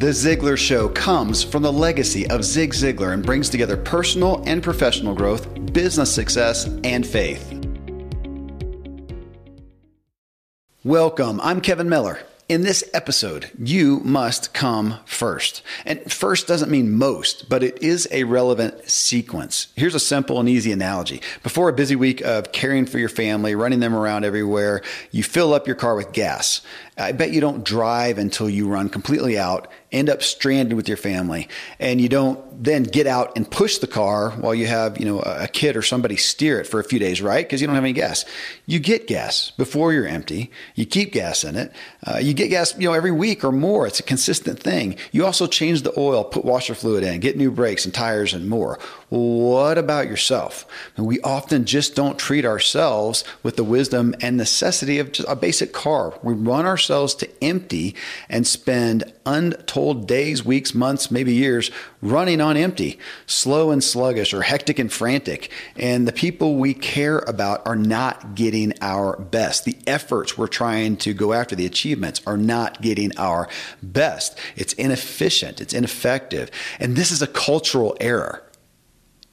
The Ziglar Show comes from the legacy of Zig Ziglar and brings together personal and professional growth, business success, and faith. Welcome. I'm Kevin Miller. In this episode, you must come first. And first doesn't mean most, but it is a relevant sequence. Here's a simple and easy analogy. Before a busy week of caring for your family, running them around everywhere, you fill up your car with gas. I bet you don't drive until you run completely out, end up stranded with your family, and you don't then get out and push the car while you have, you know, a kid or somebody steer it for a few days, right? Because you don't have any gas. You get gas before you're empty. You keep gas in it. Uh, you get gas, you know, every week or more. It's a consistent thing. You also change the oil, put washer fluid in, get new brakes and tires and more. What about yourself? And we often just don't treat ourselves with the wisdom and necessity of just a basic car. We run ourselves to empty and spend untold days, weeks, months, maybe years running on empty, slow and sluggish, or hectic and frantic. And the people we care about are not getting our best. The efforts we're trying to go after, the achievements, are not getting our best. It's inefficient, it's ineffective. And this is a cultural error.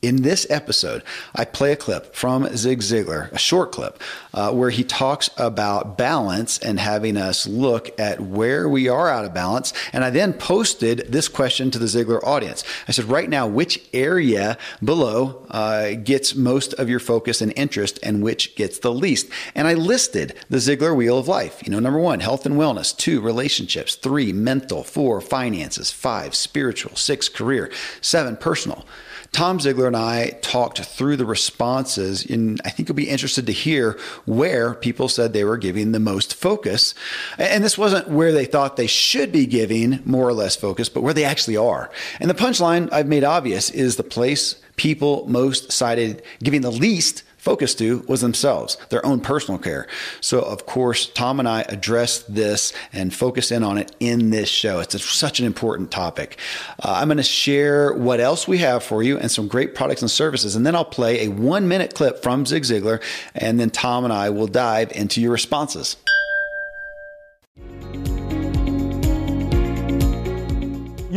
In this episode, I play a clip from Zig Ziglar, a short clip, uh, where he talks about balance and having us look at where we are out of balance. And I then posted this question to the Ziglar audience. I said, right now, which area below uh, gets most of your focus and interest and which gets the least? And I listed the Ziglar wheel of life. You know, number one, health and wellness. Two, relationships. Three, mental. Four, finances. Five, spiritual. Six, career. Seven, personal. Tom Ziglar and I talked through the responses, and I think you'll be interested to hear where people said they were giving the most focus. And this wasn't where they thought they should be giving more or less focus, but where they actually are. And the punchline I've made obvious is the place people most cited giving the least focus to was themselves, their own personal care. So, of course, Tom and I addressed this and focus in on it in this show. It's a, such an important topic. Uh, I'm going to share what else we have for you and some great products and services. And then I'll play a one minute clip from Zig Ziglar. And then Tom and I will dive into your responses.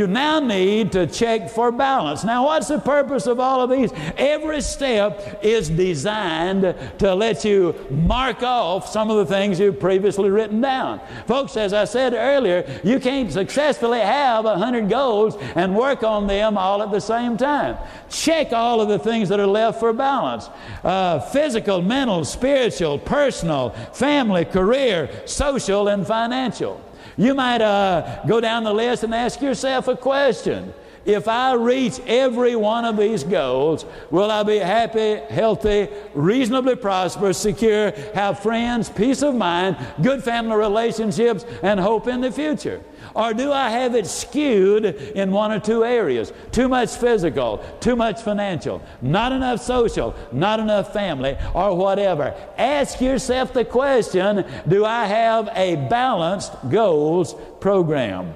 You now need to check for balance. Now, what's the purpose of all of these? Every step is designed to let you mark off some of the things you've previously written down. Folks, as I said earlier, you can't successfully have a hundred goals and work on them all at the same time. Check all of the things that are left for balance uh, physical, mental, spiritual, personal, family, career, social, and financial. You might uh, go down the list and ask yourself a question. If I reach every one of these goals, will I be happy, healthy, reasonably prosperous, secure, have friends, peace of mind, good family relationships, and hope in the future? Or do I have it skewed in one or two areas? Too much physical, too much financial, not enough social, not enough family, or whatever. Ask yourself the question do I have a balanced goals program?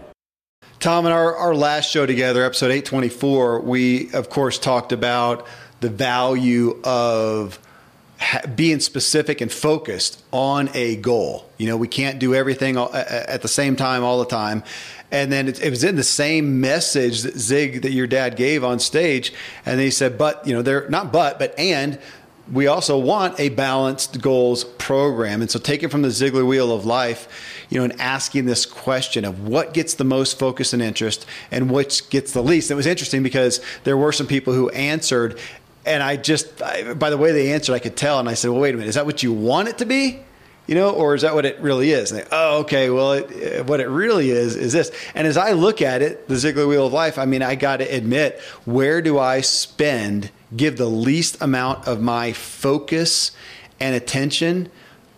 Tom, in our, our last show together, episode 824, we, of course, talked about the value of being specific and focused on a goal. You know, we can't do everything at the same time all the time. And then it, was in the same message that Zig that your dad gave on stage, and he said, "But you know, they're not but, but and." We also want a balanced goals program. And so take it from the Ziglar wheel of life, you know, and asking this question of what gets the most focus and interest and which gets the least. It was interesting because there were some people who answered and I just, I, by the way they answered, I could tell. And I said, well, wait a minute, is that what you want it to be? You know, or is that what it really is? And they, oh, okay. Well, it, uh, what it really is is this. And as I look at it, the Ziglar Wheel of Life, I mean, I got to admit, where do I spend, give the least amount of my focus and attention?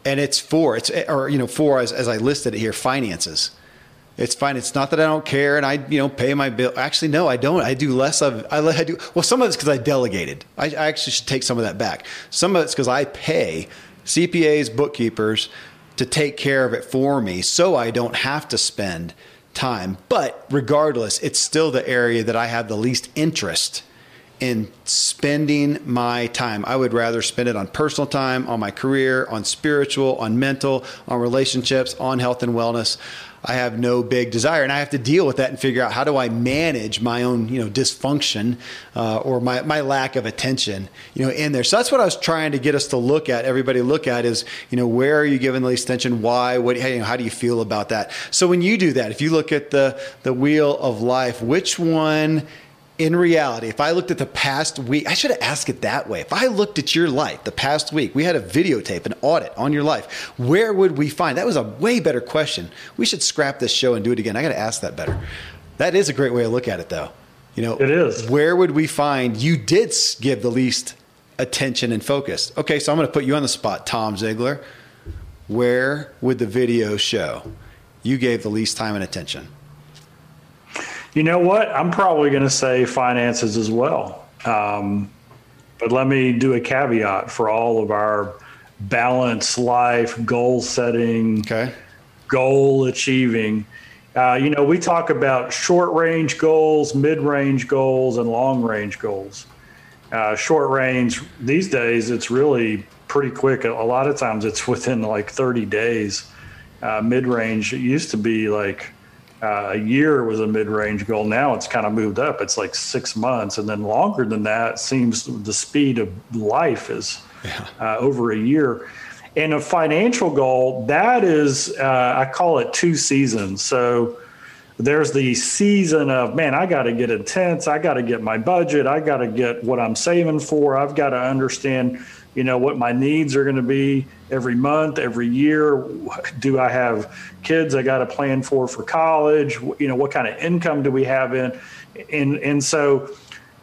And it's for it's or you know for as, as I listed it here, finances. It's fine. It's not that I don't care and I, you know, pay my bill. Actually, no, I don't. I do less of. I, I do. Well, some of it's because I delegated. I, I actually should take some of that back. Some of it's because I pay CPAs, bookkeepers to take care of it for me, so I don't have to spend time. But regardless, it's still the area that I have the least interest in spending my time. I would rather spend it on personal time, on my career, on spiritual, on mental, on relationships, on health and wellness. I have no big desire, and I have to deal with that and figure out how do I manage my own, you know, dysfunction uh, or my my lack of attention, you know, in there. So that's what I was trying to get us to look at. Everybody look at is, you know, where are you giving the least attention? Why? What? You know, how do you feel about that? So when you do that, if you look at the the wheel of life, which one? In reality, if I looked at the past week, I should have asked it that way. If I looked at your life the past week, we had a videotape, an audit on your life, where would we find? That was a way better question. We should scrap this show and do it again. I got to ask that better. That is a great way to look at it, though. You know, it is. Where would we find you did give the least attention and focus? Okay, so I'm going to put you on the spot, Tom Ziglar. Where would the video show you gave the least time and attention? You know what? I'm probably going to say finances as well. Um, but let me do a caveat for all of our balanced life, goal setting, okay. goal achieving. Uh, you know, we talk about short range goals, mid range goals, and long range goals. Uh, short range, these days, it's really pretty quick. A lot of times it's within like 30 days. Uh, mid range, it used to be like uh, a year was a mid-range goal. Now it's kind of moved up. It's like six months, and then longer than that seems the speed of life is yeah. uh, over a year. And a financial goal that is, uh, I call it two seasons. So there's the season of man, I got to get intense. I got to get my budget. I got to get what I'm saving for. I've got to understand you know what my needs are going to be every month every year do i have kids i got to plan for for college you know what kind of income do we have in and and so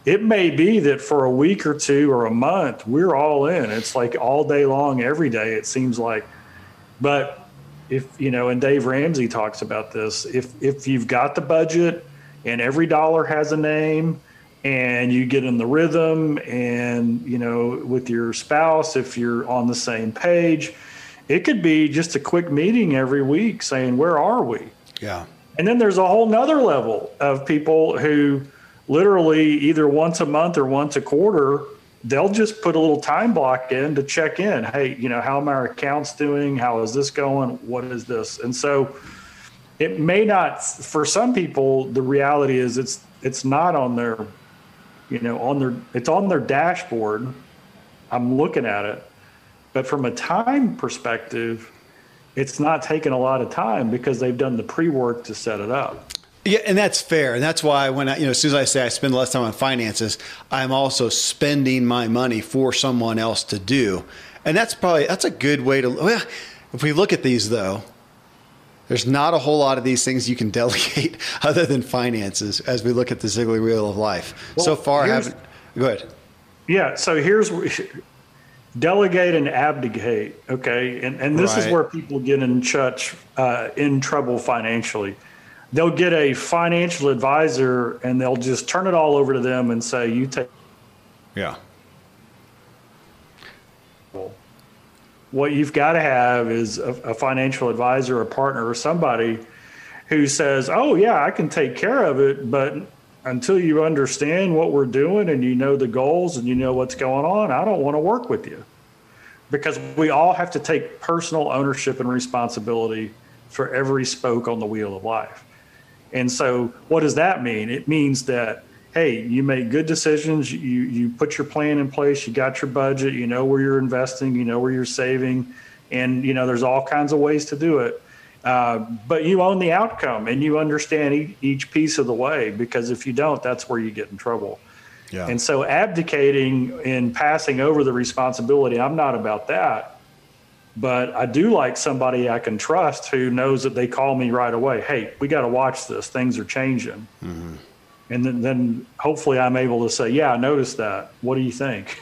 it may be that for a week or two or a month we're all in it's like all day long every day it seems like but if you know and dave ramsey talks about this if if you've got the budget and every dollar has a name and you get in the rhythm and you know with your spouse if you're on the same page it could be just a quick meeting every week saying where are we? Yeah. And then there's a whole nother level of people who literally either once a month or once a quarter they'll just put a little time block in to check in. Hey you know how are my accounts doing? How is this going? What is this? And so it may not for some people the reality is it's it's not on their you know, on their it's on their dashboard. I'm looking at it, but from a time perspective, it's not taking a lot of time because they've done the pre-work to set it up. Yeah, and that's fair, and that's why when I, you know, as soon as I say I spend less time on finances, I'm also spending my money for someone else to do, and that's probably that's a good way to. Well, if we look at these though, there's not a whole lot of these things you can delegate other than finances as we look at the Ziglar Wheel of Life. Well, so far, I haven't. Go ahead. Yeah. So here's delegate and abdicate. Okay. And, and this right. is where people get in, touch, uh, in trouble financially. They'll get a financial advisor and they'll just turn it all over to them and say, you take. Yeah. what you've got to have is a, a financial advisor, a partner, or somebody who says, "Oh yeah, I can take care of it," but until you understand what we're doing and you know the goals and you know what's going on, I don't want to work with you. Because we all have to take personal ownership and responsibility for every spoke on the wheel of life. And so, what does that mean? It means that hey, you make good decisions. You you put your plan in place. You got your budget. You know where you're investing. You know where you're saving, and you know there's all kinds of ways to do it. Uh, but you own the outcome and you understand each, each piece of the way because if you don't, that's where you get in trouble. Yeah. And so abdicating and passing over the responsibility, I'm not about that. But I do like somebody I can trust who knows that they call me right away. Hey, we got to watch this. Things are changing. Mm-hmm and then, then hopefully I'm able to say, yeah, I noticed that. What do you think?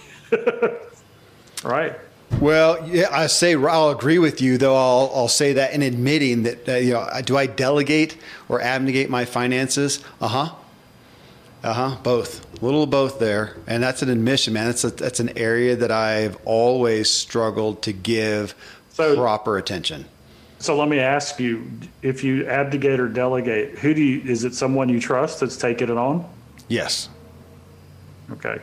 right. Well, yeah, I say I'll agree with you, though. I'll, I'll say that in admitting that uh, you know, do I delegate or abnegate my finances? Uh huh. Uh huh. Both. Little of both there, and that's an admission, man. That's a, that's an area that I've always struggled to give so, proper attention. So let me ask you: If you abdicate or delegate, who do you? Is it someone you trust that's taking it on? Yes. Okay.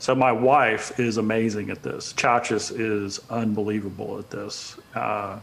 So my wife is amazing at this. Chachis is unbelievable at this. Uh,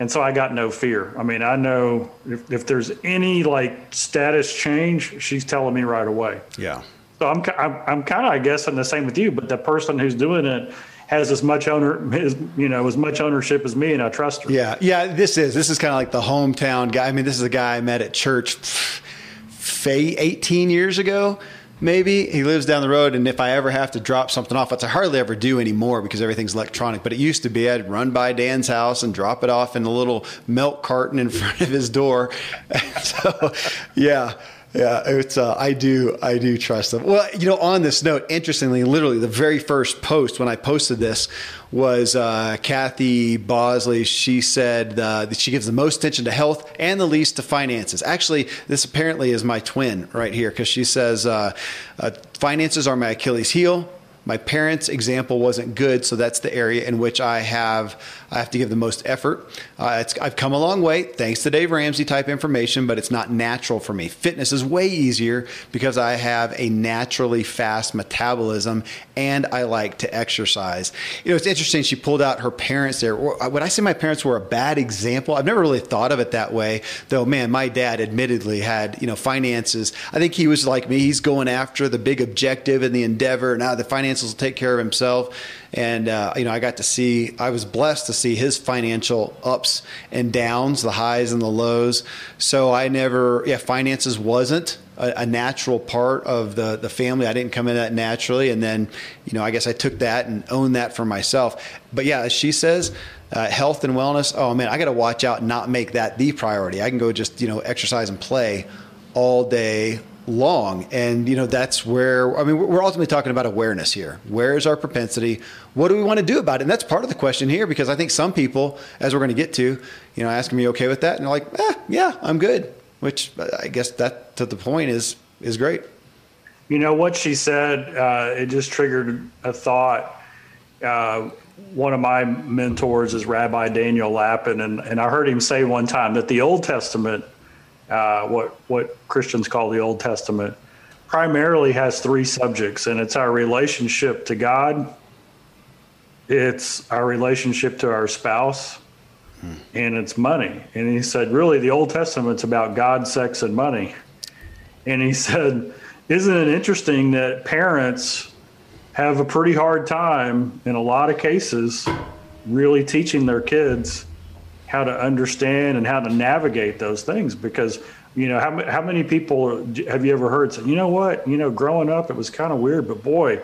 and so I got no fear. I mean, I know if, if there's any like status change, she's telling me right away. Yeah. So I'm I'm, I'm kind of I guess I'm the same with you, but the person who's doing it has as much owner, as, you know, as much ownership as me, and I trust her. Yeah, yeah. This is this is kind of like the hometown guy. I mean, this is a guy I met at church, Faye, 18 years ago maybe. He lives down the road, and if I ever have to drop something off, which I hardly ever do anymore because everything's electronic, but it used to be I'd run by Dan's house and drop it off in a little milk carton in front of his door. so, yeah. Yeah, it's uh, I do I do trust them. Well, you know, on this note, interestingly, literally the very first post when I posted this was uh, Kathy Bosley. She said uh, that she gives the most attention to health and the least to finances. Actually, this apparently is my twin right here because she says uh, uh, finances are my Achilles heel my parents' example wasn't good, so that's the area in which I have I have to give the most effort. Uh, I've come a long way thanks to Dave Ramsey type information, but it's not natural for me. Fitness is way easier because I have a naturally fast metabolism and I like to exercise. You know, it's interesting. She pulled out her parents there. Would I say my parents were a bad example? I've never really thought of it that way, though. Man, my dad admittedly had you know finances. I think he was like me. He's going after the big objective and the endeavor. Now the finances finances will take care of himself. And, uh, you know, I got to see, I was blessed to see his financial ups and downs, the highs and the lows. So I never, yeah, finances wasn't a, natural part of the, the family. I didn't come in that naturally. And then, you know, I guess I took that and owned that for myself. But yeah, as she says, uh, health and wellness. Oh man, I got to watch out and not make that the priority. I can go just you know exercise and play all day long. And, you know, that's where, I mean, we're ultimately talking about awareness here. Where is our propensity? What do we want to do about it? And that's part of the question here because I think some people, as we're going to get to, you know, asking me, okay with that? And they're like, eh, yeah, I'm good. Which I guess that to the point is, is great. You know, what she said, uh, it just triggered a thought. Uh, one of my mentors is Rabbi Daniel Lapin, and, and I heard him say one time that the Old Testament uh, what what Christians call the Old Testament, primarily has three subjects, and it's our relationship to God, it's our relationship to our spouse, hmm. and it's money. And he said, really, the Old Testament's about God, sex, and money. And he said, isn't it interesting that parents have a pretty hard time in a lot of cases really teaching their kids how to understand and how to navigate those things because you know how, how many people have you ever heard say you know what? You know growing up it was kind of weird but boy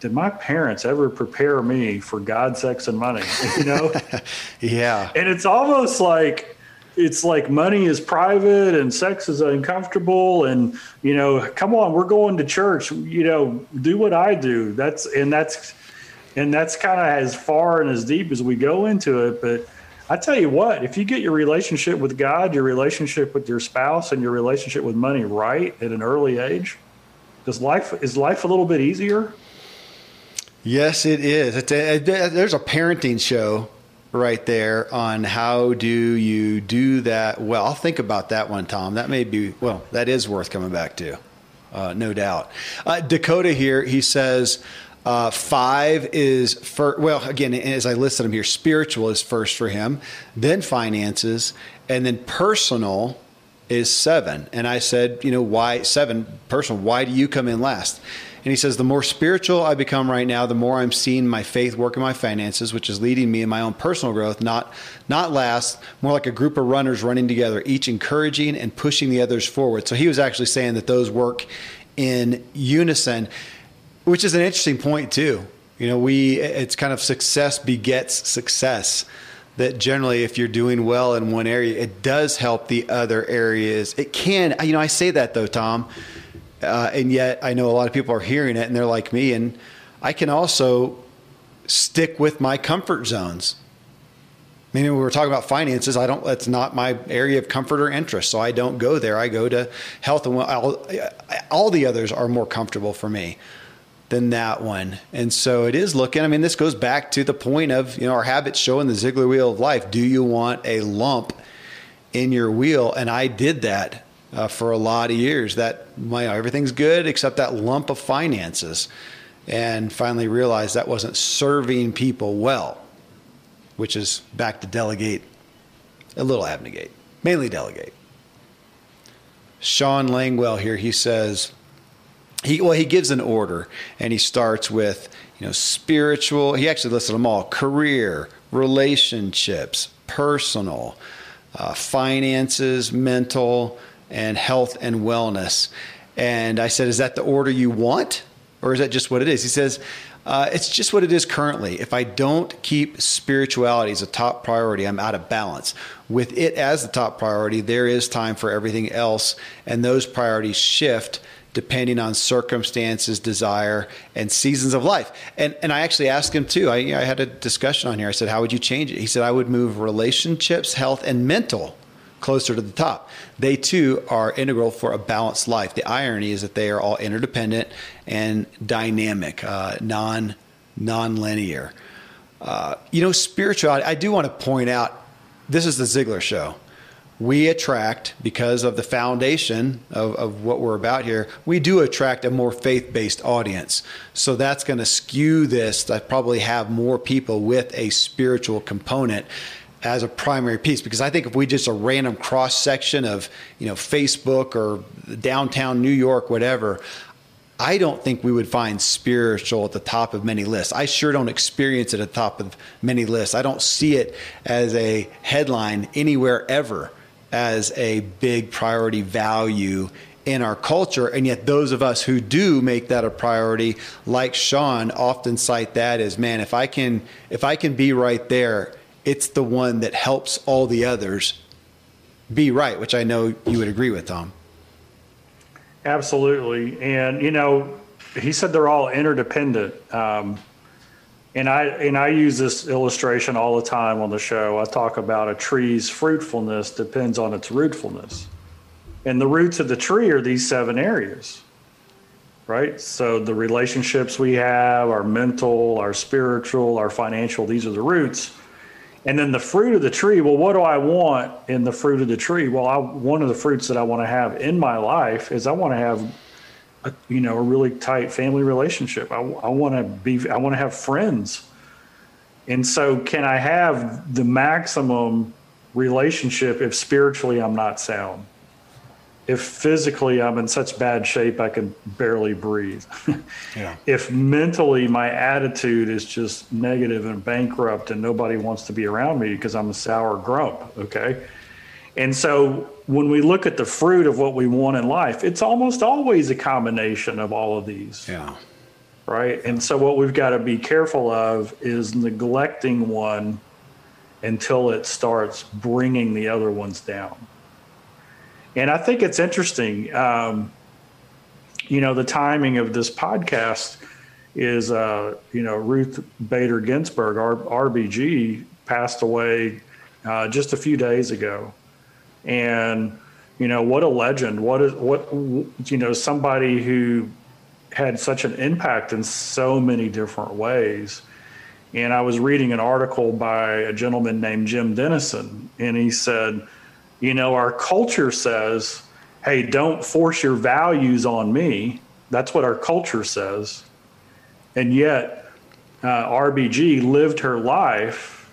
did my parents ever prepare me for god sex and money? You know? Yeah. And it's almost like it's like money is private and sex is uncomfortable and you know come on we're going to church. You know do what i do. That's and that's and that's kind of as far and as deep as we go into it but I tell you what, if you get your relationship with God, your relationship with your spouse, and your relationship with money right at an early age, does life is life a little bit easier? Yes, it is. A, there's a parenting show right there on how do you do that well. I'll think about that one, Tom. That may be well. That is worth coming back to, uh, no doubt. Uh, Dakota here, he says. Uh, five is for well, again, as I listed them here, spiritual is first for him, then finances, and then personal is seven. And I said, you know, why seven personal? Why do you come in last? And he says, the more spiritual I become right now, the more I'm seeing my faith work in my finances, which is leading me in my own personal growth, not not last, more like a group of runners running together, each encouraging and pushing the others forward. So he was actually saying that those work in unison which is an interesting point too. You know, we it's kind of success begets success. That generally, if you're doing well in one area, it does help the other areas. It can, you know, I say that though, Tom, uh, and yet I know a lot of people are hearing it and they're like me, and I can also stick with my comfort zones. I mean, we were talking about finances. I don't. That's not my area of comfort or interest, so I don't go there. I go to health and well. All, all the others are more comfortable for me than that one. And so it is looking, I mean, this goes back to the point of, you know, our habits showing the Ziglar wheel of life. Do you want a lump in your wheel? And I did that uh, for a lot of years. That my, everything's good except that lump of finances. And finally realized that wasn't serving people well, which is back to delegate a little abnegate, mainly delegate. Sean Langwell here, he says, he well he gives an order and he starts with you know spiritual he actually listed them all career relationships personal uh, finances mental and health and wellness and i said is that the order you want or is that just what it is he says uh, it's just what it is currently. If I don't keep spirituality as a top priority, I'm out of balance. With it as the top priority, there is time for everything else, and those priorities shift depending on circumstances, desire, and seasons of life. And and I actually asked him too. I, I had a discussion on here. I said, "How would you change it?" He said, "I would move relationships, health, and mental." Closer to the top. They too are integral for a balanced life. The irony is that they are all interdependent and dynamic, uh, non non-linear. Uh, you know, spirituality. I do want to point out. This is the Ziglar show we attract because of the foundation of, of what we're about here we do attract a more faith-based audience so that's going to skew this to probably have more people with a spiritual component as a primary piece because i think if we just a random cross section of you know facebook or downtown new york whatever I don't think we would find spiritual at the top of many lists. I sure don't experience it at the top of many lists. I don't see it as a headline anywhere ever as a big priority value in our culture. And yet, those of us who do make that a priority, like Sean, often cite that as, man, if I can, if I can be right there, it's the one that helps all the others be right, which I know you would agree with, Tom. Absolutely. And, you know, he said they're all interdependent. Um, and I and I use this illustration all the time on the show. I talk about a tree's fruitfulness depends on its rootfulness. And the roots of the tree are these seven areas. Right? So the relationships we have, our mental, our spiritual, our financial, these are the roots. And then the fruit of the tree, well, what do I want in the fruit of the tree? Well, I, one of the fruits that I want to have in my life is I want to have a, you know a really tight family relationship. I, I want to be I want to have friends, and so can I have the maximum relationship if spiritually I'm not sound? If physically I'm in such bad shape I can barely breathe. yeah. If mentally my attitude is just negative and bankrupt and nobody wants to be around me because I'm a sour grump, okay? And so when we look at the fruit of what we want in life, it's almost always a combination of all of these. Yeah. Right. And so what we've got to be careful of is neglecting one until it starts bringing the other ones down. And I think it's interesting. Um, you know, the timing of this podcast is, uh, you know, Ruth Bader Ginsburg, R- RBG, passed away uh, just a few days ago and you know what a legend. What is what you know somebody who had such an impact in so many different ways. And i was reading an article by a gentleman named jim denison and he said you know our culture says hey don't force your values on me that's what our culture says. And yet uh, rbg lived her life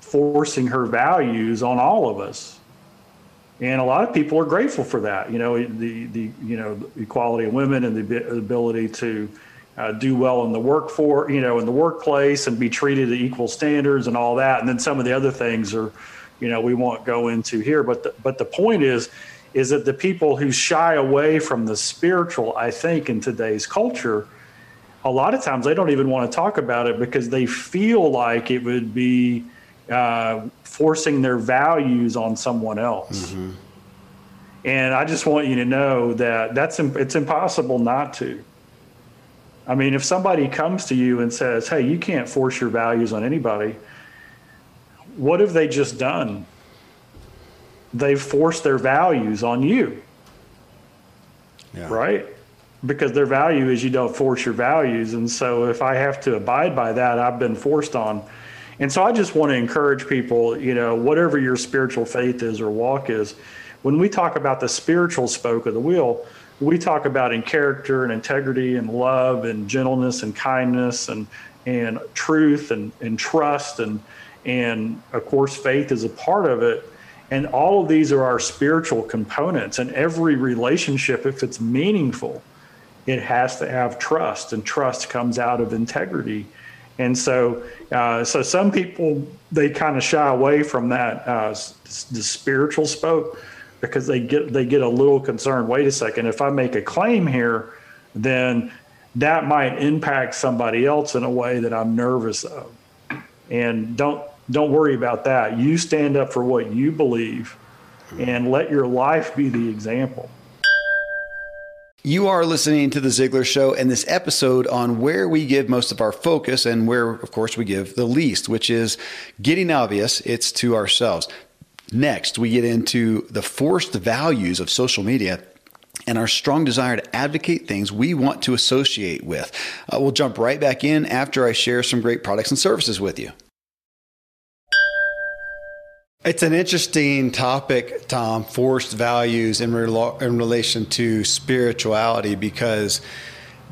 forcing her values on all of us and a lot of people are grateful for that. You know, the the you know equality of women and the ability to uh, do well in the work for you know in the workplace and be treated to equal standards and all that. And then some of the other things are, you know, we won't go into here. But the, but the point is, is that the people who shy away from the spiritual, I think, in today's culture, a lot of times they don't even want to talk about it because they feel like it would be uh, forcing their values on someone else. Mm-hmm. And I just want you to know that that's it's impossible not to. I mean, if somebody comes to you and says, "Hey, you can't force your values on anybody," what have they just done? They've forced their values on you, yeah. right? Because their value is you don't force your values, and so if I have to abide by that, I've been forced on and so I just want to encourage people, you know, whatever your spiritual faith is or walk is, when we talk about the spiritual spoke of the wheel, we talk about in character and integrity and love and gentleness and kindness and and truth and, and trust and and of course faith is a part of it. And all of these are our spiritual components. And every relationship, if it's meaningful, it has to have trust, and trust comes out of integrity. And so, uh, so some people they kind of shy away from that uh, the spiritual spoke because they get they get a little concerned. Wait a second, if I make a claim here, then that might impact somebody else in a way that I'm nervous of. And don't don't worry about that. You stand up for what you believe, and let your life be the example. You are listening to The Ziglar Show and this episode on where we give most of our focus and where, of course, we give the least, which is getting obvious, it's to ourselves. Next, we get into the forced values of social media and our strong desire to advocate things we want to associate with. Uh, we'll jump right back in after I share some great products and services with you. It's an interesting topic, Tom, forced values in, relo- in relation to spirituality because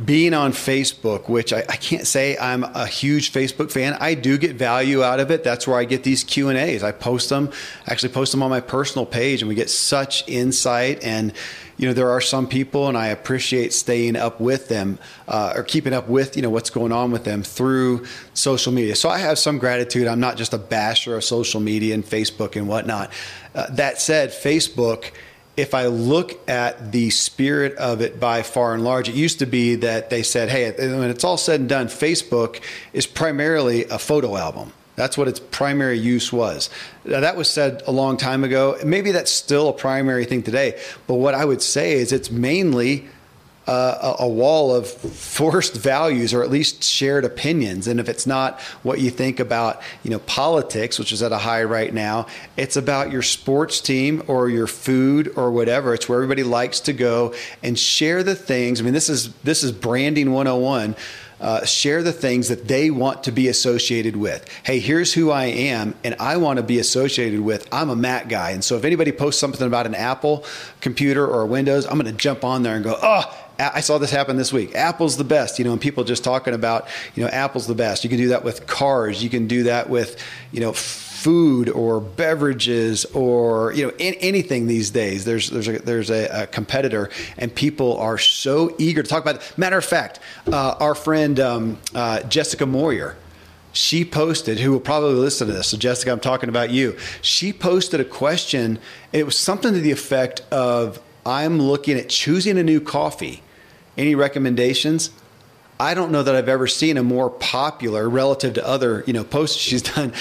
being on Facebook, which I, I, can't say I'm a huge Facebook fan, I do get value out of it. That's where I get these Q and A's. I post them, actually post them on my personal page, and we get such insight and you know, there are some people, and I appreciate staying up with them uh, or keeping up with, you know, what's going on with them through social media. So I have some gratitude. I'm not just a basher of social media and Facebook and whatnot. Uh, that said, Facebook, if I look at the spirit of it by far and large, it used to be that they said, hey, when it's all said and done, Facebook is primarily a photo album. That's what its primary use was. Now, that was said a long time ago. Maybe that's still a primary thing today. But what I would say is it's mainly uh, a, a, wall of forced values or at least shared opinions. And if it's not what you think about, you know, politics, which is at a high right now, it's about your sports team or your food or whatever. It's where everybody likes to go and share the things. I mean, this is this is branding 101 uh, share the things that they want to be associated with. Hey, here's who I am, and I want to be associated with. I'm a Mac guy, and so if anybody posts something about an Apple computer or Windows, I'm going to jump on there and go, oh. I saw this happen this week. Apple's the best, you know, and people just talking about, you know, Apple's the best. You can do that with cars. You can do that with, you know, food or beverages or you know in, anything these days. There's there's a, there's a, a, competitor, and people are so eager to talk about it. Matter of fact, uh, our friend um, uh, Jessica Moyer. She posted, who will probably listen to this. So, Jessica, I'm talking about you. She posted a question. It was something to the effect of I'm looking at choosing a new coffee. Any recommendations? I don't know that I've ever seen a more popular relative to other, you know, posts she's done.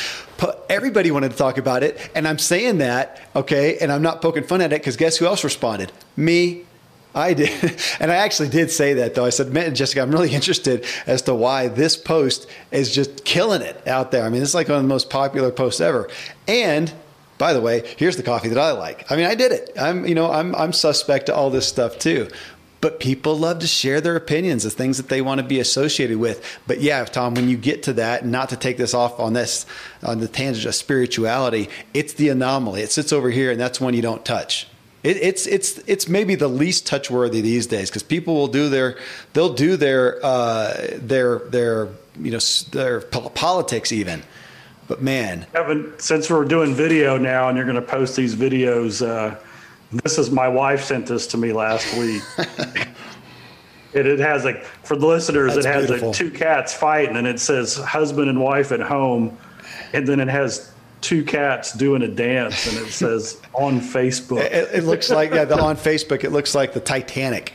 Everybody wanted to talk about it, and I'm saying that, okay, and I'm not poking fun at it because guess who else responded? Me. I did, and I actually did say that though. I said, "Man, Jessica, I'm really interested as to why this post is just killing it out there. I mean, it's like one of the most popular posts ever. And by the way, here's the coffee that I like. I mean, I did it. I'm, you know, I'm, I'm suspect to all this stuff too but people love to share their opinions the things that they want to be associated with. But yeah, Tom, when you get to that, not to take this off on this on the tangent of spirituality, it's the anomaly. It sits over here, and that's one you don't touch. It, it's it's it's maybe the least touchworthy these days because people will do their they'll do their uh, their their you know their politics even. But man, Kevin, since we're doing video now, and you're going to post these videos. Uh, this is my wife sent this to me last week. it, it has like for the listeners, That's it has like two cats fighting, and it says husband and wife at home, and then it has two cats doing a dance, and it says on Facebook. It, it looks like yeah, the on Facebook. It looks like the Titanic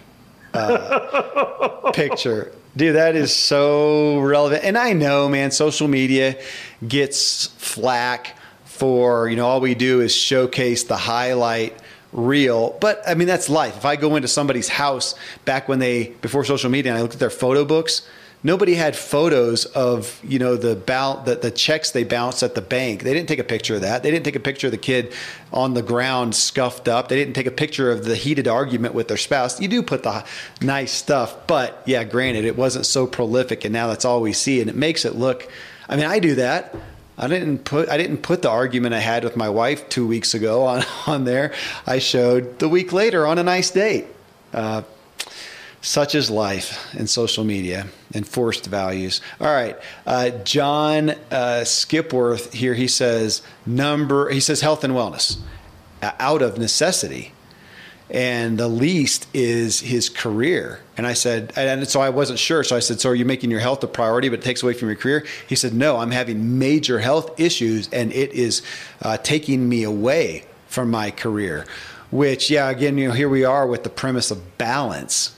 uh, picture. Dude, that is so relevant. And I know, man, social media gets flack for, you know, all we do is showcase the highlight reel. But I mean, that's life. If I go into somebody's house back when they, before social media, and I looked at their photo books, nobody had photos of you know the, bounce, the the checks they bounced at the bank. They didn't take a picture of that. They didn't take a picture of the kid on the ground scuffed up. They didn't take a picture of the heated argument with their spouse. You do put the nice stuff, but yeah, granted, it wasn't so prolific, and now that's all we see, and it makes it look. I mean, I do that. I didn't put I didn't put the argument I had with my wife two weeks ago on on there. I showed the week later on a nice date. Uh, such is life in social media and forced values. All right, uh, John uh, Skipworth here. He says number. He says health and wellness. out of necessity and the least is his career. And I said, and so I wasn't sure. So I said, so are you making your health a priority, but it takes away from your career? He said, no, I'm having major health issues, and it is uh, taking me away from my career. Which, yeah, again, you know, here we are with the premise of balance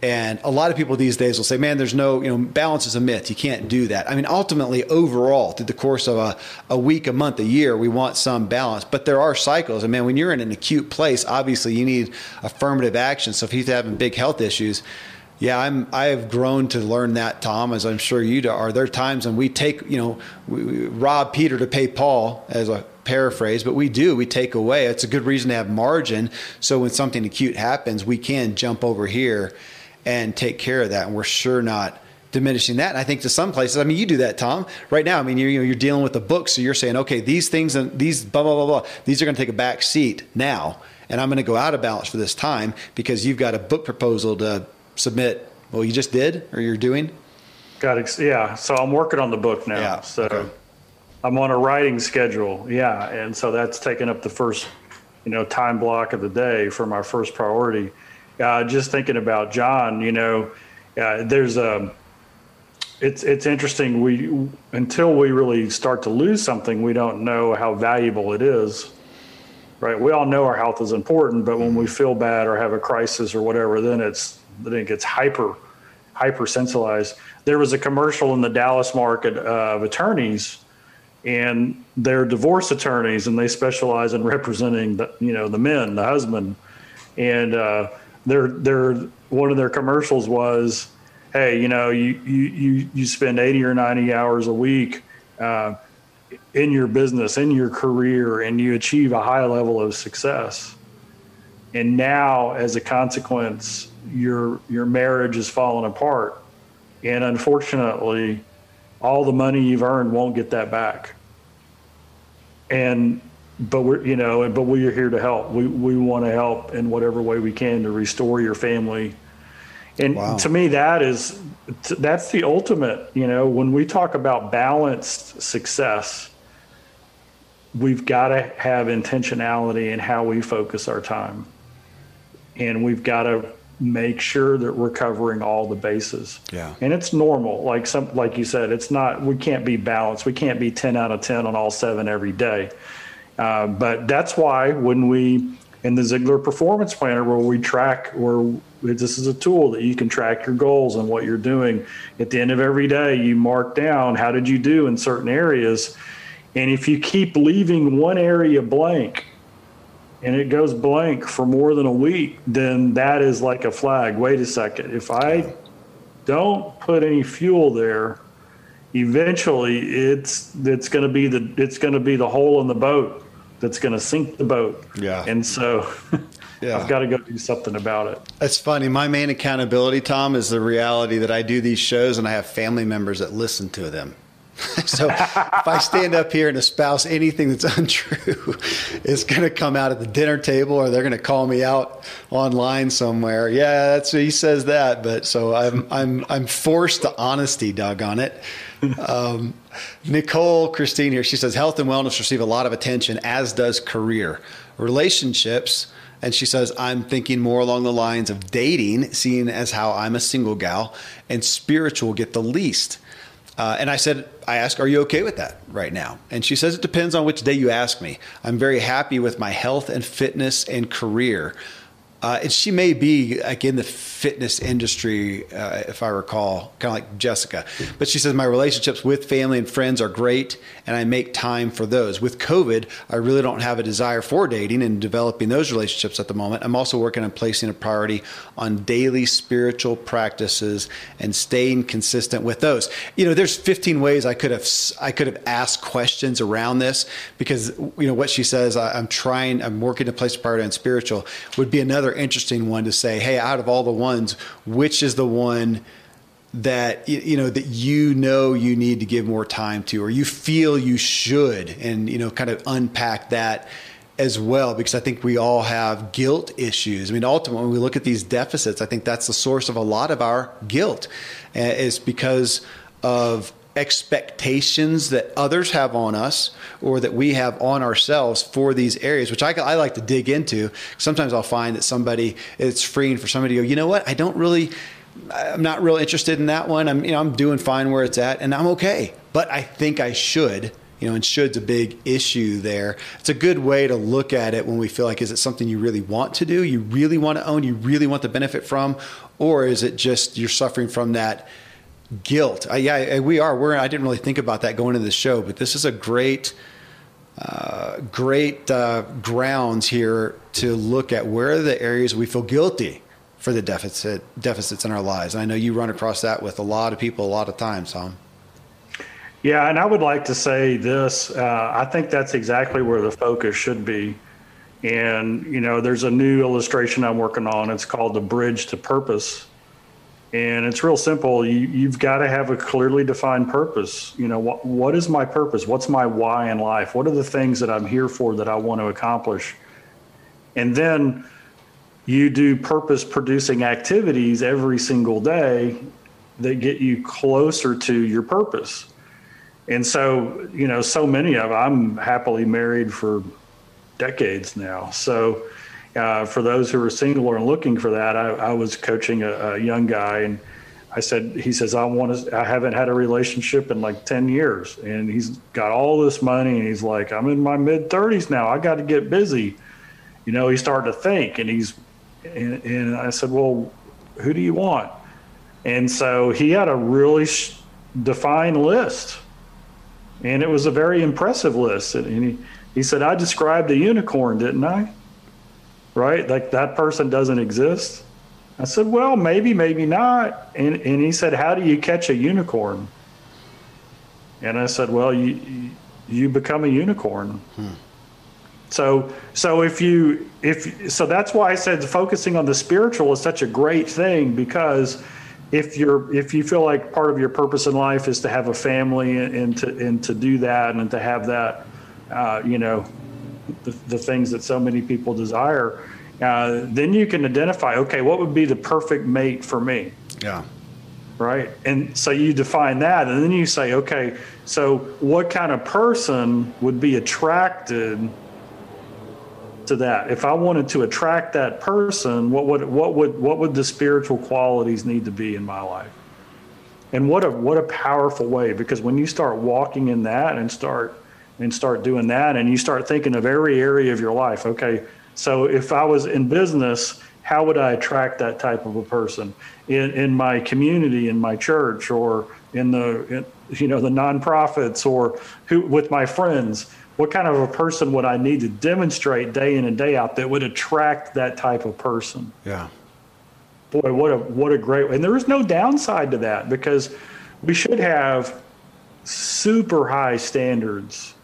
and a lot of people these days will say, man, there's no, you know, balance is a myth. You can't do that. I mean, ultimately, overall, through the course of a, a week, a month, a year, we want some balance. But there are cycles. And man, when you're in an acute place, obviously you need affirmative action. So if he's having big health issues, yeah, I'm. I have grown to learn that, Tom, as I'm sure you are. There are times when we take, you know, we, we rob Peter to pay Paul, as a paraphrase, but we do. We take away. It's a good reason to have margin. So when something acute happens, we can jump over here and take care of that. And we're sure not diminishing that. And I think to some places, I mean, you do that, Tom. Right now, I mean, you're you know, you're dealing with the book, so you're saying, okay, these things and these blah blah blah blah, these are going to take a back seat now, and I'm going to go out of balance for this time because you've got a book proposal to submit. Well, you just did, or you're doing. Got it. Yeah. So I'm working on the book now. Yeah. So okay. I'm on a writing schedule. Yeah, and so that's taking up the first, you know, time block of the day for my first priority uh, just thinking about John, you know, uh, there's a, it's it's interesting. We until we really start to lose something, we don't know how valuable it is. Right? We all know our health is important, but when we feel bad or have a crisis or whatever, then it's then it gets hyper hyper sensibilized. There was a commercial in the Dallas market of attorneys, and they're divorce attorneys, and they specialize in representing the you know the men, the husband, and uh, their their one of their commercials was, "Hey, you know, you you you spend eighty or ninety hours a week." Uh, in your business, in your career, and you achieve a high level of success. And now, as a consequence, your your marriage is falling apart, and unfortunately, all the money you've earned won't get that back. And but we're you know but we are here to help. We we want to help in whatever way we can to restore your family. And wow. to me that is that's the ultimate you know when we talk about balanced success we've got to have intentionality in how we focus our time. And we've got to make sure that we're covering all the bases. Yeah. And it's normal like some like you said it's not we can't be balanced. We can't be 10 out of 10 on all seven every day uh, but that's why when we in the Ziglar Performance Planner, where we track, where this is a tool that you can track your goals and what you're doing. At the end of every day, you mark down how did you do in certain areas, and if you keep leaving one area blank, and it goes blank for more than a week, then that is like a flag. Wait a second, if I don't put any fuel there, eventually it's it's going to be the it's going to be the hole in the boat that's going to sink the boat. Yeah. And so yeah. I've got to go do something about it. That's funny. My main accountability, Tom, is the reality that I do these shows and I have family members that listen to them. so if I stand up here and espouse anything that's untrue, it's going to come out at the dinner table or they're going to call me out online somewhere. Yeah, that's he says that, but so I'm I'm I'm forced to honesty, Doug, on it. Um, Nicole Christine here, she says health and wellness receive a lot of attention, as does career, relationships. And she says, I'm thinking more along the lines of dating, seeing as how I'm a single gal, and spiritual get the least. Uh, and I said, I asked, Are you okay with that right now? And she says, It depends on which day you ask me. I'm very happy with my health and fitness and career. Uh, and she may be like in the fitness industry, uh, if I recall, kind of like Jessica. But she says my relationships with family and friends are great, and I make time for those. With COVID, I really don't have a desire for dating and developing those relationships at the moment. I'm also working on placing a priority on daily spiritual practices and staying consistent with those. You know, there's 15 ways I could have I could have asked questions around this because you know what she says. I, am trying, I'm working to place a priority on spiritual would be another interesting one to say, hey, out of all the ones, which is the one that you know that you know you need to give more time to or you feel you should and you know kind of unpack that as well because I think we all have guilt issues. I mean, ultimately, when we look at these deficits, I think that's the source of a lot of our guilt, uh, is because of expectations that others have on us or that we have on ourselves for these areas, which I, I like to dig into. Sometimes I'll find that somebody, it's freeing for somebody to go, you know what, I don't really, I'm not real interested in that one. I'm, you know, I'm doing fine where it's at and I'm okay, but I think I should you know, and should's a big issue there. It's a good way to look at it when we feel like, is it something you really want to do? You really want to own? You really want to benefit from? Or is it just you're suffering from that guilt? Uh, yeah, we are. We're, I didn't really think about that going into the show, but this is a great, uh, great uh, grounds here to look at where are the areas we feel guilty for the deficit deficits in our lives. And I know you run across that with a lot of people a lot of times, Tom. Yeah, and I would like to say this. Uh, I think that's exactly where the focus should be. And, you know, there's a new illustration I'm working on. It's called the bridge to purpose. And it's real simple. You, you've got to have a clearly defined purpose. You know, what, what is my purpose? What's my why in life? What are the things that I'm here for that I want to accomplish? And then you do purpose producing activities every single day that get you closer to your purpose. And so, you know, so many of I'm happily married for decades now. So, uh, for those who are single or looking for that, I, I was coaching a, a, young guy, and I said, he says, I want to, I haven't had a relationship in like 10 years, and he's got all this money, and he's like, I'm in my mid 30s now, I got to get busy. You know, he's starting to think, and he's, and, and I said, well, who do you want? And so he had a really defined list and it was a very impressive list. And he, he said, I described a unicorn, didn't I? Right? Like that person doesn't exist. I said, well, maybe, maybe not. And, and he said, how do you catch a unicorn? And I said, well, you, you become a unicorn. Hmm. So, so if you, if, so that's why I said focusing on the spiritual is such a great thing because if you're if you feel like part of your purpose in life is to have a family and, and to and to do that and to have that uh, you know the, the things that so many people desire uh, then you can identify okay what would be the perfect mate for me yeah right and so you define that and then you say okay so what kind of person would be attracted to that. If I wanted to attract that person, what would what would what would the spiritual qualities need to be in my life? And what a what a powerful way because when you start walking in that and start and start doing that and you start thinking of every area of your life, okay, so if I was in business, how would I attract that type of a person in in my community, in my church or in the in, you know the nonprofits or who with my friends what kind of a person would I need to demonstrate day in and day out that would attract that type of person? Yeah. Boy, what a what a great and there is no downside to that because we should have super high standards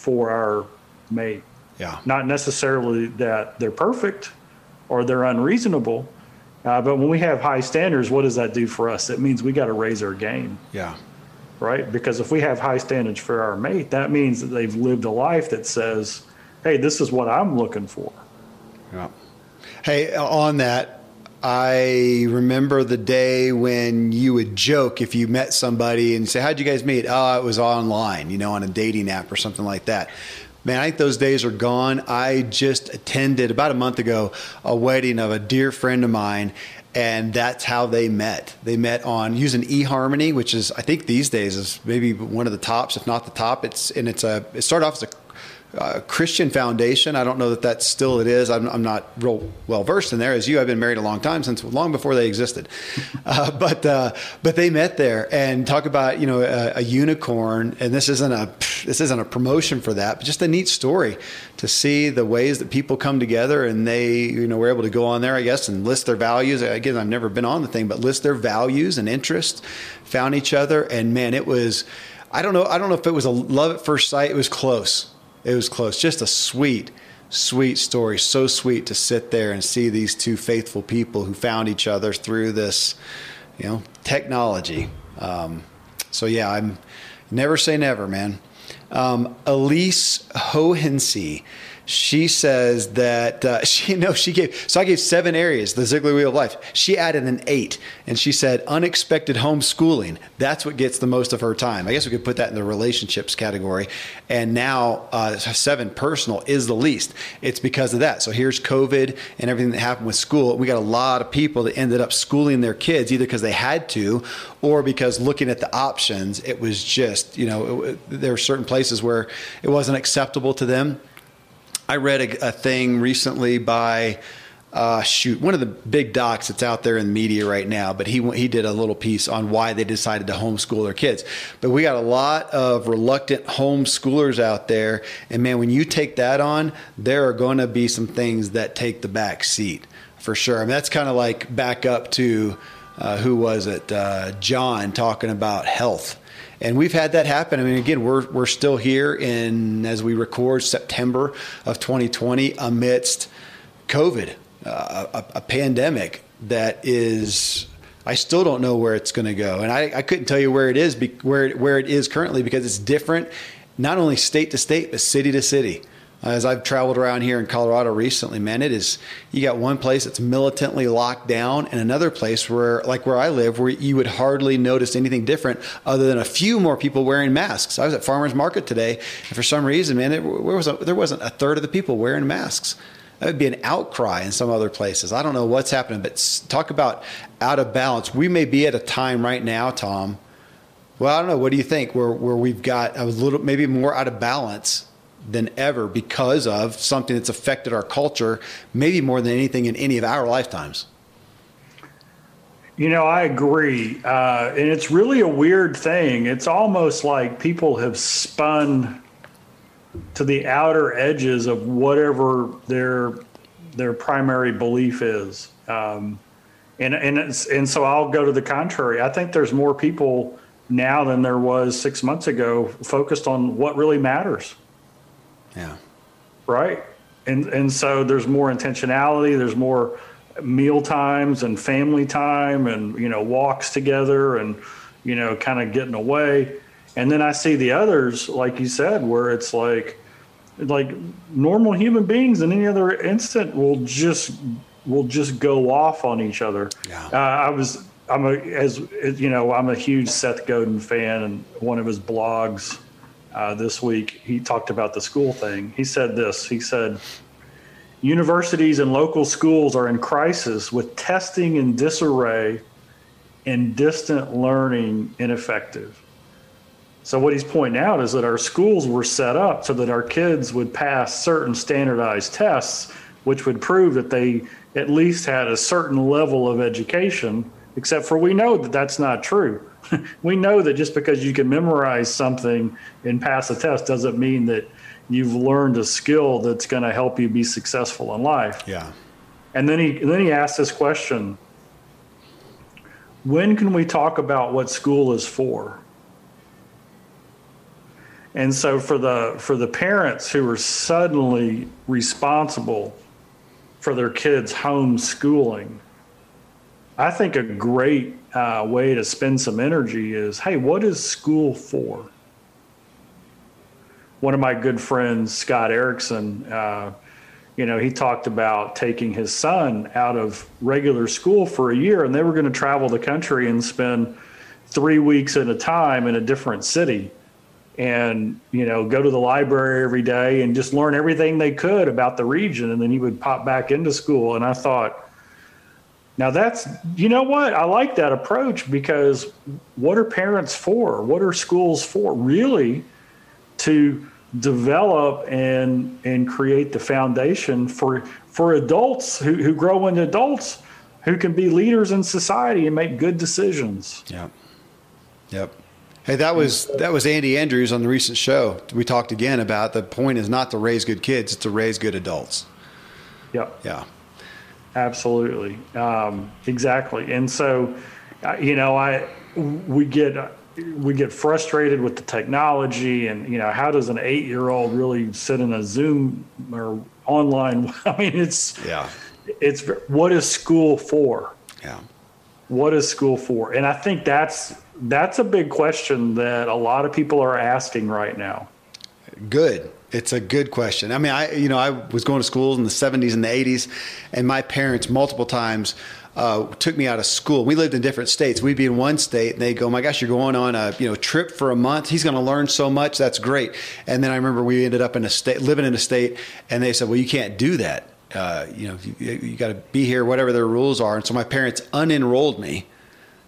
for our mate. Yeah. Not necessarily that they're perfect or they're unreasonable, uh, but when we have high standards, what does that do for us? It means we got to raise our game. Yeah right? Because if we have high standards for our mate, that means that they've lived a life that says, hey, this is what I'm looking for. Yeah. Hey, on that, I remember the day when you would joke if you met somebody and say, How'd you guys meet? Oh, it was online, you know, on a dating app or something like that. Man, I think those days are gone. I just attended about a month ago a wedding of a dear friend of mine, and that's how they met. They met on using eHarmony, which is I think these days is maybe one of the tops, if not the top. It's and it's a it started off as a uh, Christian foundation. I don't know that that still it is. I'm, I'm, not real well versed in there as you. I've been married a long time since long before they existed, uh, but uh, but they met there and talk about you know a, a, unicorn. And this isn't a this isn't a promotion for that, but just a neat story to see the ways that people come together and they you know were able to go on there, I guess, and list their values. Again, I've never been on the thing, but list their values and interests, found each other, and man, it was. I don't know. I don't know if it was a love at first sight. It was close it was close. Just a sweet, sweet story. So sweet to sit there and see these two faithful people who found each other through this, you know, technology. Um, so yeah, I'm never say never, man. Um, Elise Hohensee, she says that uh, she no she gave so I gave seven areas the Ziglar Wheel of Life. She added an eight, and she said unexpected homeschooling. That's what gets the most of her time. I guess we could put that in the relationships category. And now uh, seven personal is the least. It's because of that. So here's COVID and everything that happened with school. We got a lot of people that ended up schooling their kids either because they had to or because looking at the options, it was just you know it, there were certain places where it wasn't acceptable to them I read a, a thing recently by uh, shoot one of the big docs that's out there in the media right now, but he he did a little piece on why they decided to homeschool their kids. But we got a lot of reluctant homeschoolers out there, and man, when you take that on, there are going to be some things that take the back seat for sure. I mean, that's kind of like back up to uh, who was it? Uh, John talking about health and we've had that happen. I mean, again, we're we're still here in as we record September of 2020 amidst COVID, uh, a, a pandemic that is I still don't know where it's going to go, and I, I, couldn't tell you where it is, where where it is currently because it's different, not only state to state but city to city Uh, as I've traveled around here in Colorado recently, man, it is you got one place that's militantly locked down and another place where like where I live where you would hardly notice anything different other than a few more people wearing masks. I was at farmers market today and for some reason, man, there, was a, there wasn't a third of the people wearing masks. That would be an outcry in some other places. I don't know what's happening, but talk about out of balance. We may be at a time right now, Tom. Well, I don't know. What do you think? Where where we've got a little maybe more out of balance than ever because of something that's affected our culture, maybe more than anything in any of our lifetimes. You know, I agree. Uh, and it's really a weird thing. It's almost like people have spun to the outer edges of whatever their their primary belief is. Um, and and and so I'll go to the contrary. I think there's more people now than there was six months ago focused on what really matters. Yeah. Right. And and so there's more intentionality. There's more meal times and family time, and you know walks together, and you know kind of getting away. And then I see the others, like you said, where it's like like normal human beings in any other instant will just will just go off on each other. Yeah. Uh, I was I'm a as you know I'm a huge Seth Godin fan, and one of his blogs uh, this week, he talked about the school thing. He said this He said, Universities and local schools are in crisis with testing in disarray and distant learning ineffective. So, what he's pointing out is that our schools were set up so that our kids would pass certain standardized tests, which would prove that they at least had a certain level of education, except for we know that that's not true. we know that just because you can memorize something and pass a test doesn't mean that you've learned a skill that's going to help you be successful in life. Yeah. And then he then he asked this question: When can we talk about what school is for? And so for the for the parents who are suddenly responsible for their kids' homeschooling, I think a great uh, way to spend some energy is hey, what is school for? One of my good friends, Scott Erickson, uh, you know, he talked about taking his son out of regular school for a year, and they were going to travel the country and spend three weeks at a time in a different city and you know go to the library every day and just learn everything they could about the region and then he would pop back into school and i thought now that's you know what I like that approach because what are parents for? What are schools for? Really to develop and and create the foundation for for adults who, who grow into adults who can be leaders in society and make good decisions. Yep. Yep. Hey, that was that was Andy Andrews on the recent show. We talked again about the point is not to raise good kids; it's to raise good adults. Yep. Yeah. Absolutely, um, exactly. And so, uh, you know, I we get we get frustrated with the technology, and you know, how does an eight year old really sit in a Zoom or online? I mean, it's yeah, it's what is school for? Yeah, what is school for? And I think that's that's a big question that a lot of people are asking right now. Good It's a good question. I mean, I you know I was going to schools in the 70s and the 80s, and my parents multiple times uh, took me out of school. We lived in different states. We'd be in one state, and they go, "My gosh, you're going on a you know trip for a month. He's going to learn so much. That's great." And then I remember we ended up in a state, living in a state, and they said, "Well, you can't do that. Uh, you know, you, you got to be here, whatever their rules are." And so my parents unenrolled me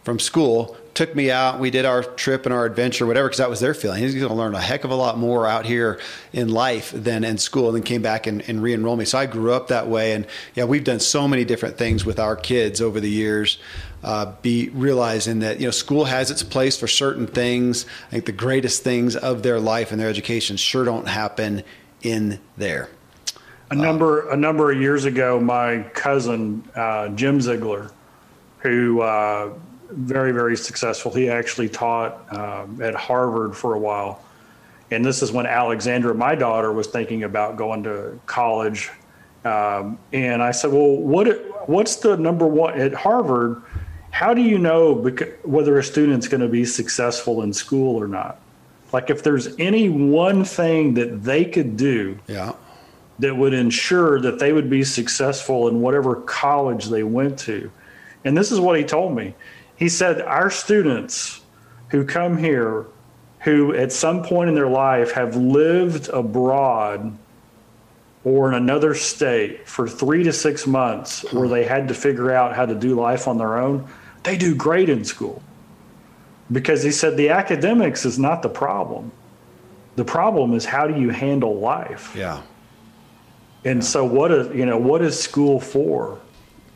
from school took me out. We did our trip and our adventure, whatever, because that was their feeling. He's going to learn a heck of a lot more out here in life than in school, and then came back and, and re enrolled me. So I grew up that way. And yeah, we've done so many different things with our kids over the years. Uh, be realizing that you know school has its place for certain things. I think the greatest things of their life and their education sure don't happen in there. A number a number of years ago, my cousin uh, Jim Ziglar, who uh, very, very successful. He actually taught um, at Harvard for a while. And this is when Alexandra, my daughter, was thinking about going to college. Um, and I said, Well, what, what's the number one at Harvard? How do you know whether a student's going to be successful in school or not? Like, if there's any one thing that they could do yeah. that would ensure that they would be successful in whatever college they went to. And this is what he told me he said, Our students who come here, who at some point in their life have lived abroad or in another state for three to six months where they had to figure out how to do life on their own, they do great in school. Because he said the academics is not the problem. The problem is how do you handle life? Yeah. And so what is you know what is school for?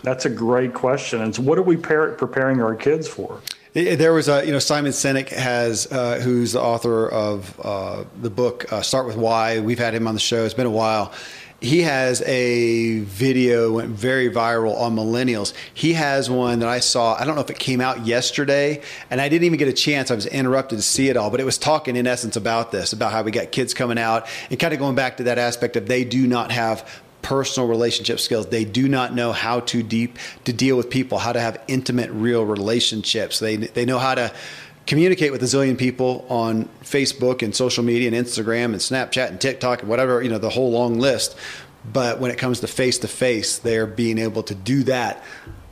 That's a great question. And so, what are we par- preparing our kids for? There was a, you know, Simon Sinek has, uh, who's the author of uh, the book uh, Start with Why. We've had him on the show. It's been a while. He has a video went very viral on millennials. He has one that I saw. I don't know if it came out yesterday, and I didn't even get a chance. I was interrupted to see it all, but it was talking in essence about this, about how we got kids coming out, and kind of going back to that aspect of they do not have personal relationship skills. They do not know how to deep to deal with people, how to have intimate, real relationships. They they know how to communicate with a zillion people on Facebook and social media and Instagram and Snapchat and TikTok and whatever you know the whole long list. But when it comes to face to face, they're being able to do that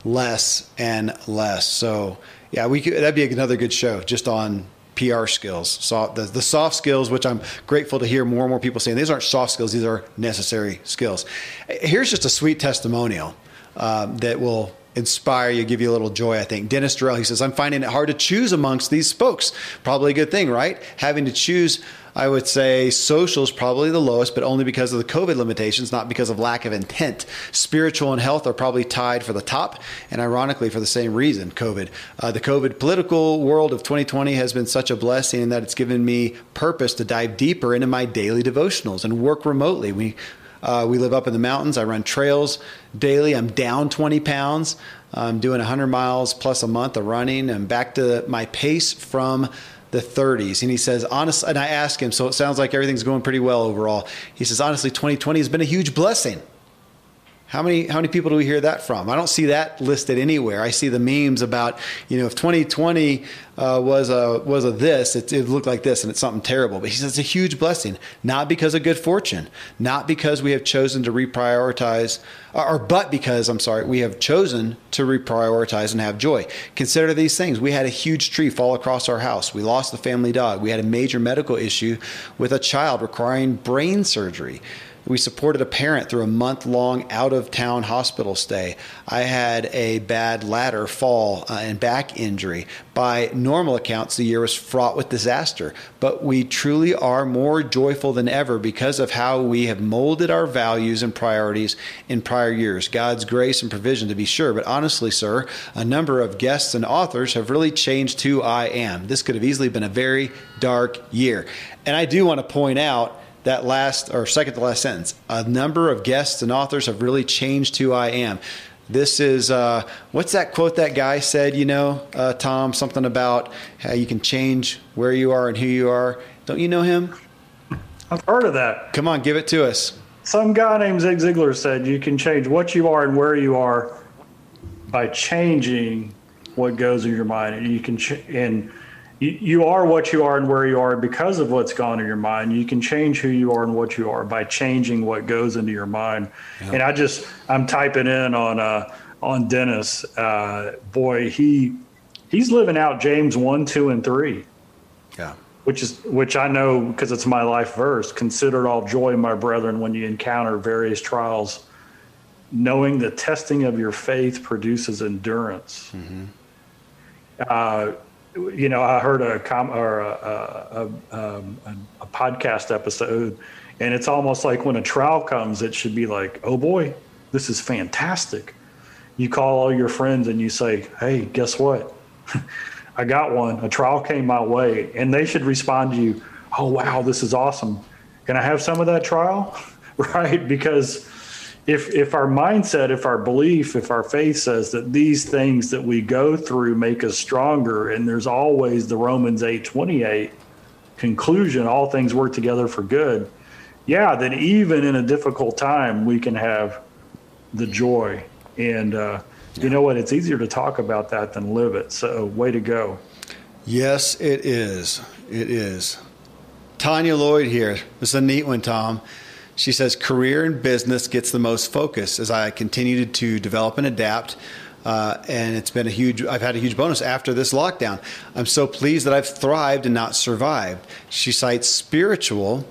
less and less. So yeah, we could, that'd be another good show just on PR skills, so the, the soft skills, which I'm grateful to hear more and more people saying these aren't soft skills, these are necessary skills. Here's just a sweet testimonial um, that will inspire you, give you a little joy, I think. Dennis Durrell, he says, I'm finding it hard to choose amongst these folks. Probably a good thing, right? Having to choose I would say social is probably the lowest, but only because of the COVID limitations, not because of lack of intent. Spiritual and health are probably tied for the top, and ironically, for the same reason, COVID. Uh, the COVID political world of 2020 has been such a blessing in that it's given me purpose to dive deeper into my daily devotionals and work remotely. We uh, we live up in the mountains. I run trails daily. I'm down 20 pounds. I'm doing 100 miles plus a month of running. I'm back to my pace from the 30s. And he says, honestly, and I ask him, so it sounds like everything's going pretty well overall. He says, honestly, 2020 has been a huge blessing. How many how many people do we hear that from? I don't see that listed anywhere. I see the memes about you know if 2020 uh, was a was a this, it, it looked like this, and it's something terrible. But he says it's a huge blessing, not because of good fortune, not because we have chosen to reprioritize, or but because I'm sorry, we have chosen to reprioritize and have joy. Consider these things: we had a huge tree fall across our house. We lost the family dog. We had a major medical issue with a child requiring brain surgery. We supported a parent through a month long out of town hospital stay. I had a bad ladder fall uh, and back injury. By normal accounts, the year was fraught with disaster, but we truly are more joyful than ever because of how we have molded our values and priorities in prior years. God's grace and provision, to be sure, but honestly, sir, a number of guests and authors have really changed who I am. This could have easily been a very dark year. And I do want to point out that last or second to last sentence. A number of guests and authors have really changed who I am. This is uh, what's that quote that guy said? You know, uh, Tom, something about how you can change where you are and who you are. Don't you know him? I've heard of that. Come on, give it to us. Some guy named Zig Ziglar said you can change what you are and where you are by changing what goes in your mind, and you can ch- and you, you are what you are and where you are because of what's gone in your mind. You can change who you are and what you are by changing what goes into your mind. Yeah. And I just I'm typing in on uh, on Dennis. Uh, boy, he he's living out James one, two, and three. Yeah. Which is which I know because it's my life verse. Consider it all joy, my brethren, when you encounter various trials, knowing the testing of your faith produces endurance. Mm-hmm. Uh, you know, I heard a com or a, a, a, um, a, podcast episode, and it's almost like when a trial comes, it should be like, oh boy, this is fantastic. You call all your friends and you say, hey, guess what? I got one. A trial came my way, and they should respond to you, oh wow, this is awesome. Can I have some of that trial? right? Because if if our mindset, if our belief, if our faith says that these things that we go through make us stronger, and there's always the Romans eight twenty eight conclusion, all things work together for good. Yeah, then even in a difficult time, we can have the joy. And uh, yeah. you know what? It's easier to talk about that than live it. So, way to go. Yes, it is. It is. Tanya Lloyd here. This is a neat one, Tom. She says, career and business gets the most focus as I continue to develop and adapt. Uh, and it's been a huge, I've had a huge bonus after this lockdown. I'm so pleased that I've thrived and not survived. She cites spiritual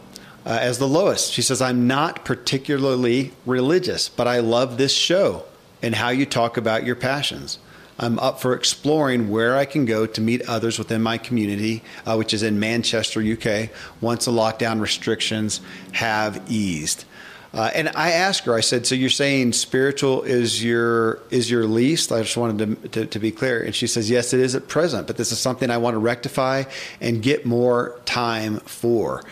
uh, as the lowest. She says, I'm not particularly religious, but I love this show and how you talk about your passions. I'm up for exploring where I can go to meet others within my community, uh, which is in Manchester, UK, once the lockdown restrictions have eased. Uh, and I asked her, I said, "So you're saying spiritual is your is your least?" I just wanted to, to, to be clear, and she says, "Yes, it is at present, but this is something I want to rectify and get more time for."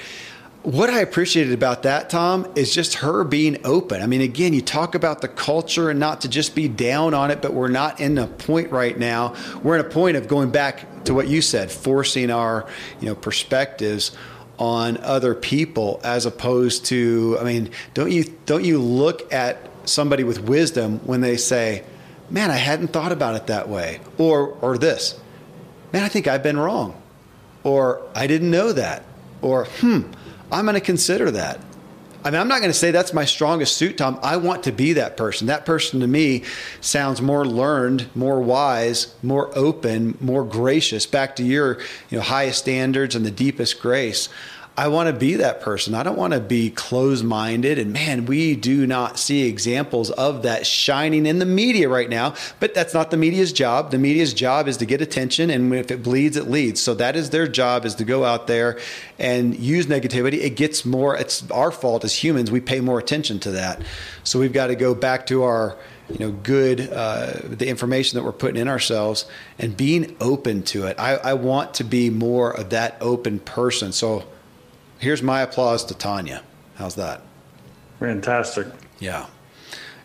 What I appreciated about that, Tom, is just her being open. I mean, again, you talk about the culture and not to just be down on it, but we're not in a point right now. We're in a point of going back to what you said, forcing our, you know, perspectives on other people as opposed to I mean, don't you don't you look at somebody with wisdom when they say, "Man, I hadn't thought about it that way." Or or this. "Man, I think I've been wrong." Or "I didn't know that." Or, "Hmm, I'm going to consider that. I mean, I'm not going to say that's my strongest suit, Tom. I want to be that person. That person to me sounds more learned, more wise, more open, more gracious. Back to your, you know, highest standards and the deepest grace. I want to be that person. I don't want to be closed minded. And man, we do not see examples of that shining in the media right now. But that's not the media's job. The media's job is to get attention. And if it bleeds, it leads. So that is their job is to go out there and use negativity. It gets more, it's our fault as humans. We pay more attention to that. So we've got to go back to our, you know, good, uh, the information that we're putting in ourselves and being open to it. I, I want to be more of that open person. So here's my applause to Tanya. How's that? Fantastic. Yeah.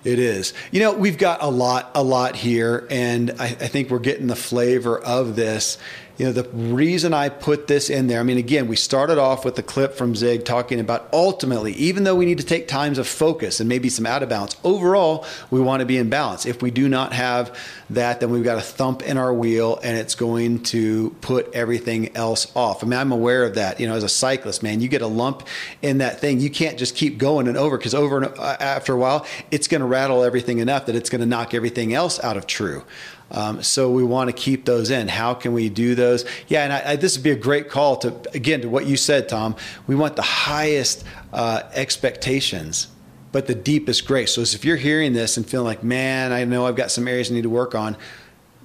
It is. You know, we've got a lot, a lot here, and I, I, think we're getting the flavor of this you know, the reason I put this in there, I mean, again, we started off with the clip from Zig talking about ultimately, even though we need to take times of focus and maybe some out of balance, overall, we want to be in balance. If we do not have that, then we've got a thump in our wheel and it's going to put everything else off. I mean, I'm aware of that. You know, as a cyclist, man, you get a lump in that thing, you can't just keep going and over because over and uh, after a while, it's going to rattle everything enough that it's going to knock everything else out of true. Um, so we want to keep those in. How can we do those? Yeah, and I, I, this would be a great call to again to what you said, Tom. We want the highest uh, expectations, but the deepest grace. So if you're hearing this and feeling like, man, I know I've got some areas I need to work on,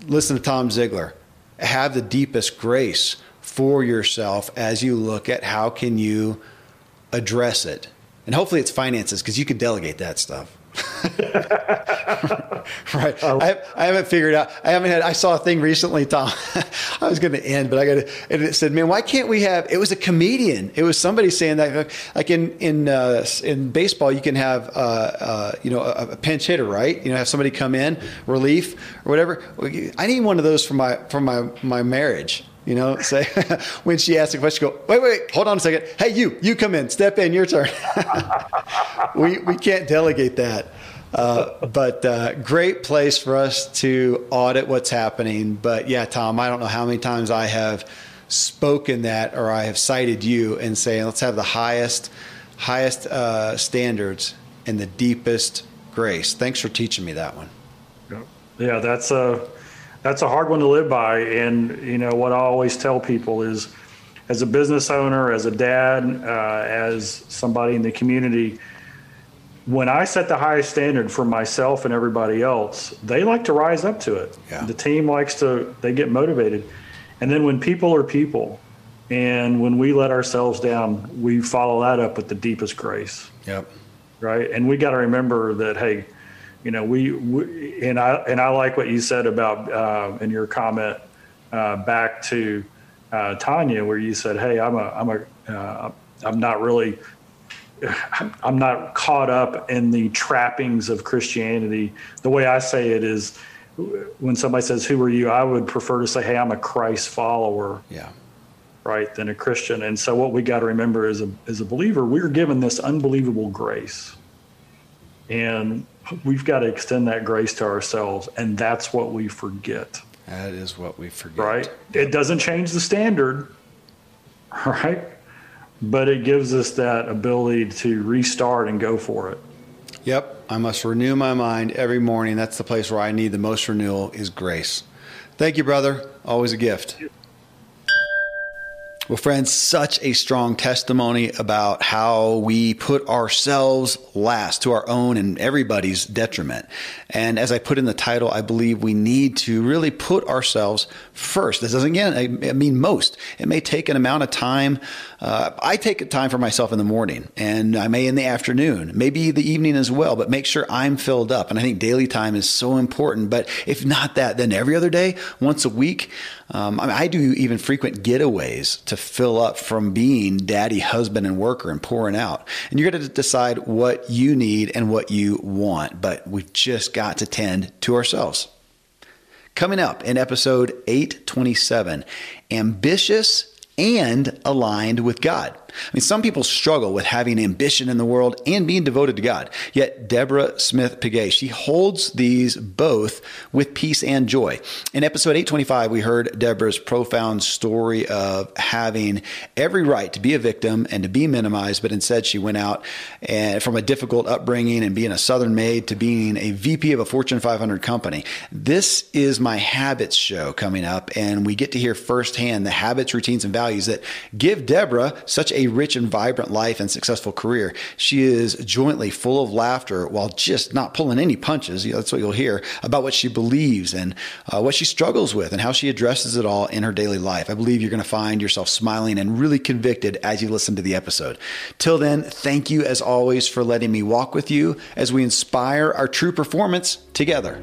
listen to Tom Ziglar. Have the deepest grace for yourself as you look at how can you address it, and hopefully it's finances because you could delegate that stuff. right. I, I, haven't figured out. I haven't had. I saw a thing recently, Tom. I was going to end, but I got. And it said, "Man, why can't we have?" It was a comedian. It was somebody saying that, like in in uh, in baseball, you can have uh, uh, you know a, a, pinch hitter, right? You know, have somebody come in, relief or whatever. I need one of those for my for my my marriage. You know, say when she asks a question, go, wait, wait, hold on a second. Hey, you, you come in, step in, your turn. we, we can't delegate that. Uh, but uh, great place for us to audit what's happening. But yeah, Tom, I don't know how many times I have spoken that or I have cited you and saying, let's have the highest, highest uh, standards and the deepest grace. Thanks for teaching me that one. Yeah, that's a that's a hard one to live by. And you know what I always tell people is, as a business owner, as a dad, uh, as somebody in the community, when I set the highest standard for myself and everybody else, they like to rise up to it. Yeah. The team likes to, they get motivated. And then when people are people, and when we let ourselves down, we follow that up with the deepest grace. Yep. Right. And we got to remember that, hey, you know, we, we, and I and I like what you said about uh, in your comment uh, back to uh, Tanya, where you said, "Hey, I'm a I'm a uh, I'm not really I'm not caught up in the trappings of Christianity. The way I say it is when somebody says, Who are you? I would prefer to say, Hey, I'm a Christ follower. Yeah. Right, than a Christian. And so what we got to remember as a as a believer, we're given this unbelievable grace. And we've got to extend that grace to ourselves. And that's what we forget. That is what we forget. Right? It doesn't change the standard. Right? but it gives us that ability to restart and go for it. Yep, I must renew my mind every morning. That's the place where I need the most renewal is grace. Thank you, brother. Always a gift. Well, friends, such a strong testimony about how we put ourselves last to our own and everybody's detriment. And as I put in the title, I believe we need to really put ourselves first. This doesn't, again, mean most. It may take an amount of time. Uh, I take time for myself in the morning and I may in the afternoon, maybe the evening as well, but make sure I'm filled up. And I think daily time is so important. But if not that, then every other day, once a week, um, I, mean, I do even frequent getaways to fill up from being daddy, husband, and worker and pouring out. And you're going to decide what you need and what you want, but we've just got to tend to ourselves. Coming up in episode 827, ambitious and aligned with God. I mean, some people struggle with having ambition in the world and being devoted to God. Yet Deborah Smith Pigay, she holds these both with peace and joy. In episode 825, we heard Deborah's profound story of having every right to be a victim and to be minimized, but instead she went out and from a difficult upbringing and being a Southern maid to being a VP of a Fortune 500 company. This is my habits show coming up, and we get to hear firsthand the habits, routines, and values that give Deborah such a a rich and vibrant life and successful career. She is jointly full of laughter while just not pulling any punches. That's what you'll hear about what she believes and uh, what she struggles with and how she addresses it all in her daily life. I believe you're going to find yourself smiling and really convicted as you listen to the episode. Till then, thank you as always for letting me walk with you as we inspire our true performance together.